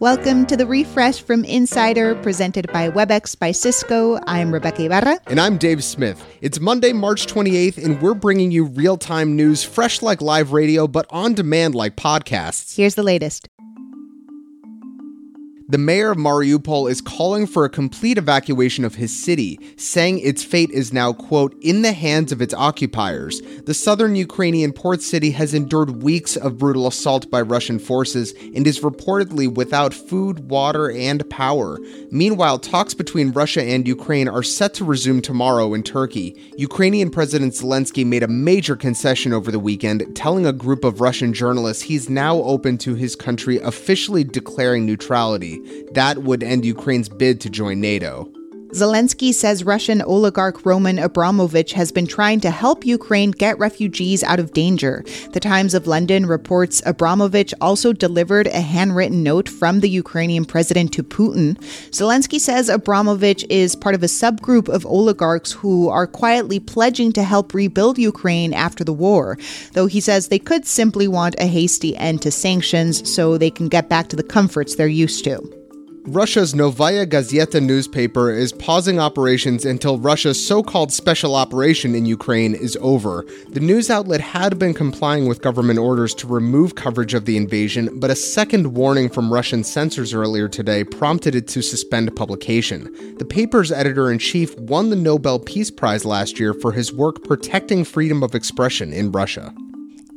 Welcome to the refresh from Insider, presented by WebEx by Cisco. I'm Rebeca Ibarra. And I'm Dave Smith. It's Monday, March 28th, and we're bringing you real time news, fresh like live radio, but on demand like podcasts. Here's the latest. The mayor of Mariupol is calling for a complete evacuation of his city, saying its fate is now, quote, in the hands of its occupiers. The southern Ukrainian port city has endured weeks of brutal assault by Russian forces and is reportedly without food, water, and power. Meanwhile, talks between Russia and Ukraine are set to resume tomorrow in Turkey. Ukrainian President Zelensky made a major concession over the weekend, telling a group of Russian journalists he's now open to his country officially declaring neutrality. That would end Ukraine's bid to join NATO. Zelensky says Russian oligarch Roman Abramovich has been trying to help Ukraine get refugees out of danger. The Times of London reports Abramovich also delivered a handwritten note from the Ukrainian president to Putin. Zelensky says Abramovich is part of a subgroup of oligarchs who are quietly pledging to help rebuild Ukraine after the war, though he says they could simply want a hasty end to sanctions so they can get back to the comforts they're used to. Russia's Novaya Gazeta newspaper is pausing operations until Russia's so called special operation in Ukraine is over. The news outlet had been complying with government orders to remove coverage of the invasion, but a second warning from Russian censors earlier today prompted it to suspend publication. The paper's editor in chief won the Nobel Peace Prize last year for his work protecting freedom of expression in Russia.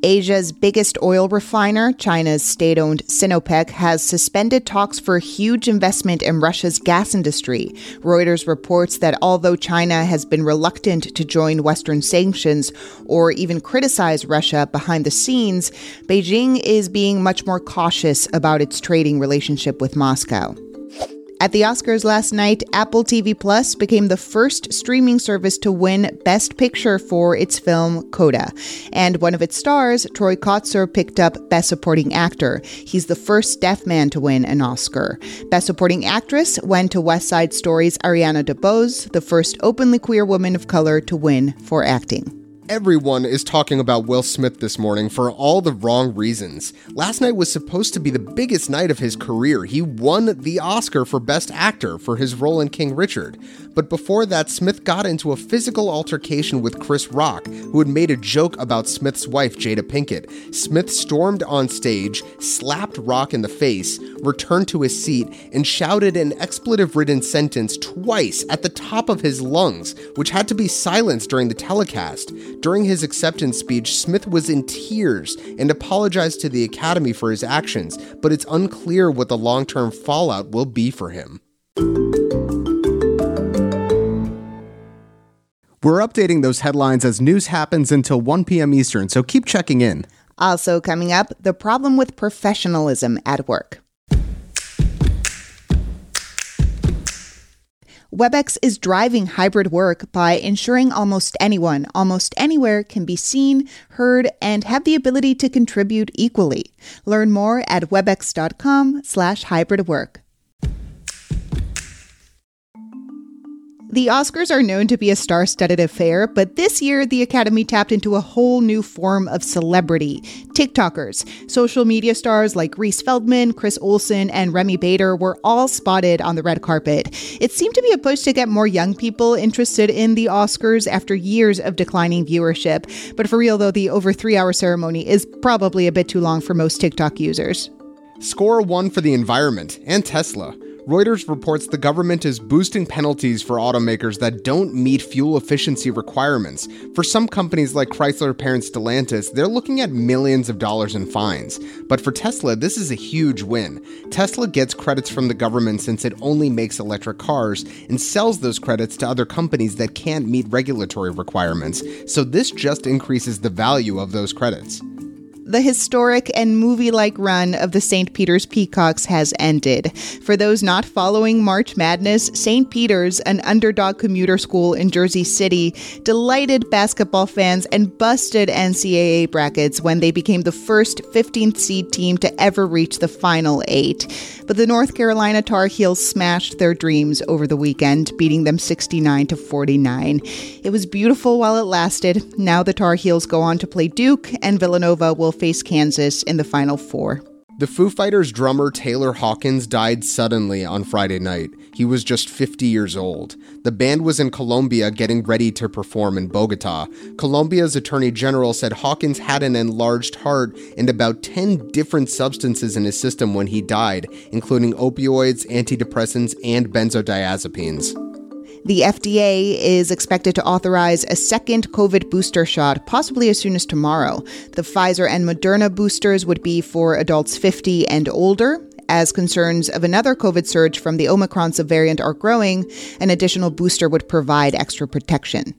Asia's biggest oil refiner, China's state owned Sinopec, has suspended talks for huge investment in Russia's gas industry. Reuters reports that although China has been reluctant to join Western sanctions or even criticize Russia behind the scenes, Beijing is being much more cautious about its trading relationship with Moscow. At the Oscars last night, Apple TV Plus became the first streaming service to win Best Picture for its film Coda. And one of its stars, Troy Kotsur, picked up Best Supporting Actor. He's the first deaf man to win an Oscar. Best Supporting Actress went to West Side Story's Ariana DeBose, the first openly queer woman of color to win for acting everyone is talking about Will Smith this morning for all the wrong reasons. Last night was supposed to be the biggest night of his career. He won the Oscar for Best Actor for his role in King Richard. But before that, Smith got into a physical altercation with Chris Rock, who had made a joke about Smith's wife, Jada Pinkett. Smith stormed on stage, slapped Rock in the face, returned to his seat, and shouted an expletive ridden sentence twice at the top of his lungs, which had to be silenced during the telecast. During his acceptance speech, Smith was in tears and apologized to the Academy for his actions, but it's unclear what the long term fallout will be for him. We're updating those headlines as news happens until 1 p.m. Eastern, so keep checking in. Also, coming up, the problem with professionalism at work. WebEx is driving hybrid work by ensuring almost anyone, almost anywhere can be seen, heard, and have the ability to contribute equally. Learn more at webex.com slash hybrid work. The Oscars are known to be a star studded affair, but this year the Academy tapped into a whole new form of celebrity TikTokers. Social media stars like Reece Feldman, Chris Olsen, and Remy Bader were all spotted on the red carpet. It seemed to be a push to get more young people interested in the Oscars after years of declining viewership. But for real, though, the over three hour ceremony is probably a bit too long for most TikTok users. Score one for the environment and Tesla. Reuters reports the government is boosting penalties for automakers that don't meet fuel efficiency requirements. For some companies like Chrysler parent Stellantis, they're looking at millions of dollars in fines. But for Tesla, this is a huge win. Tesla gets credits from the government since it only makes electric cars and sells those credits to other companies that can't meet regulatory requirements. So this just increases the value of those credits the historic and movie like run of the St. Peter's Peacocks has ended. For those not following March Madness, St. Peter's, an underdog commuter school in Jersey City, delighted basketball fans and busted NCAA brackets when they became the first 15th seed team to ever reach the final eight. But the North Carolina Tar Heels smashed their dreams over the weekend, beating them 69 to 49. It was beautiful while it lasted. Now the Tar Heels go on to play Duke, and Villanova will face Kansas in the Final Four. The Foo Fighters drummer Taylor Hawkins died suddenly on Friday night. He was just 50 years old. The band was in Colombia getting ready to perform in Bogota. Colombia's attorney general said Hawkins had an enlarged heart and about 10 different substances in his system when he died, including opioids, antidepressants, and benzodiazepines. The FDA is expected to authorize a second COVID booster shot, possibly as soon as tomorrow. The Pfizer and Moderna boosters would be for adults 50 and older. As concerns of another COVID surge from the Omicron subvariant are growing, an additional booster would provide extra protection.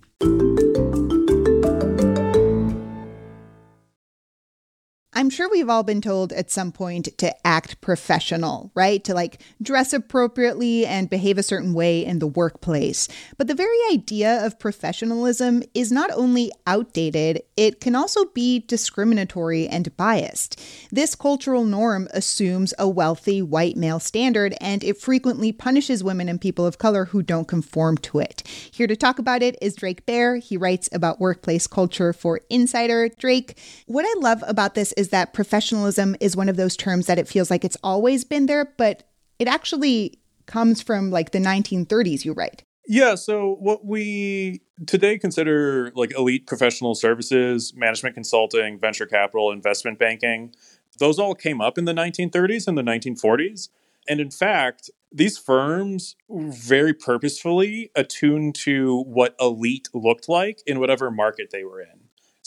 I'm sure we've all been told at some point to act professional, right? To like dress appropriately and behave a certain way in the workplace. But the very idea of professionalism is not only outdated, it can also be discriminatory and biased. This cultural norm assumes a wealthy white male standard and it frequently punishes women and people of color who don't conform to it. Here to talk about it is Drake Baer. He writes about workplace culture for Insider. Drake, what I love about this is is that professionalism is one of those terms that it feels like it's always been there, but it actually comes from like the 1930s, you write. Yeah, so what we today consider like elite professional services, management consulting, venture capital, investment banking, those all came up in the 1930s and the 1940s. And in fact, these firms very purposefully attuned to what elite looked like in whatever market they were in.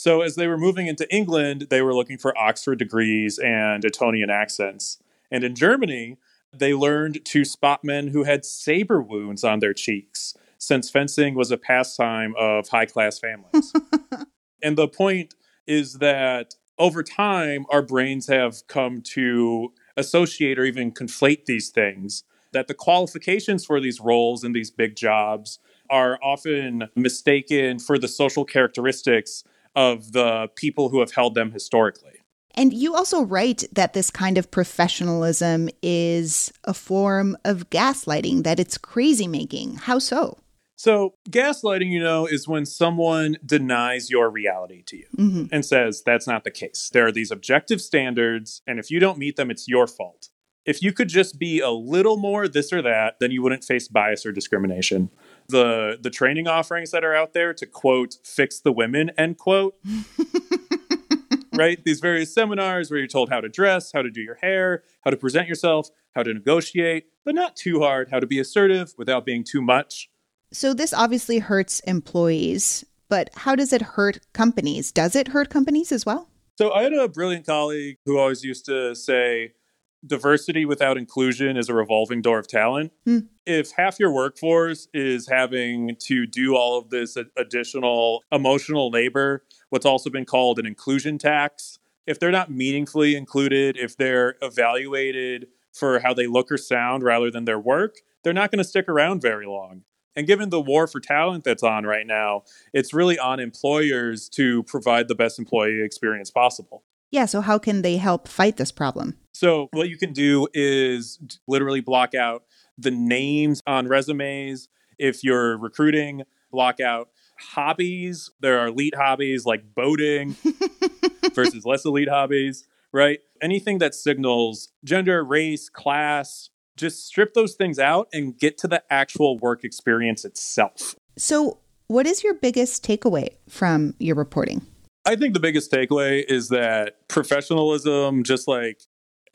So as they were moving into England, they were looking for Oxford degrees and Etonian accents. And in Germany, they learned to spot men who had saber wounds on their cheeks, since fencing was a pastime of high class families. and the point is that over time, our brains have come to associate or even conflate these things. That the qualifications for these roles and these big jobs are often mistaken for the social characteristics of the people who have held them historically. And you also write that this kind of professionalism is a form of gaslighting, that it's crazy making. How so? So, gaslighting, you know, is when someone denies your reality to you mm-hmm. and says that's not the case. There are these objective standards, and if you don't meet them, it's your fault. If you could just be a little more this or that, then you wouldn't face bias or discrimination the the training offerings that are out there to quote fix the women end quote. Right? These various seminars where you're told how to dress how to do your hair how to present yourself how to negotiate but not too hard how to be assertive without being too much. So this obviously hurts employees but how does it hurt companies? Does it hurt companies as well? So i had a brilliant colleague who always used to say diversity without inclusion is a revolving door of talent. Hmm. If half your workforce is having to do all of this additional emotional labor, what's also been called an inclusion tax, if they're not meaningfully included, if they're evaluated for how they look or sound rather than their work, they're not going to stick around very long. And given the war for talent that's on right now, it's really on employers to provide the best employee experience possible. Yeah, so how can they help fight this problem? So, what you can do is literally block out the names on resumes. If you're recruiting, block out hobbies. There are elite hobbies like boating versus less elite hobbies, right? Anything that signals gender, race, class, just strip those things out and get to the actual work experience itself. So, what is your biggest takeaway from your reporting? I think the biggest takeaway is that professionalism, just like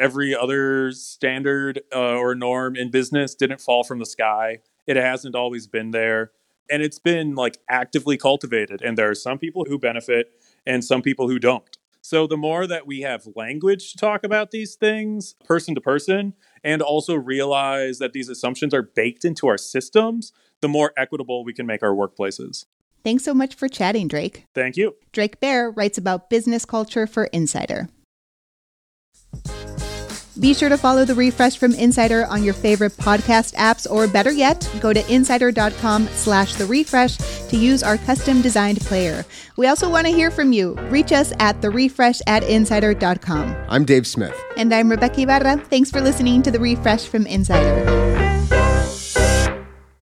every other standard uh, or norm in business, didn't fall from the sky. It hasn't always been there. And it's been like actively cultivated. And there are some people who benefit and some people who don't. So the more that we have language to talk about these things, person to person, and also realize that these assumptions are baked into our systems, the more equitable we can make our workplaces. Thanks so much for chatting, Drake. Thank you. Drake Baer writes about business culture for Insider. Be sure to follow the refresh from Insider on your favorite podcast apps, or better yet, go to insider.com slash the refresh to use our custom designed player. We also want to hear from you. Reach us at the refresh at insider.com. I'm Dave Smith. And I'm Rebeca Ibarra. Thanks for listening to the refresh from Insider.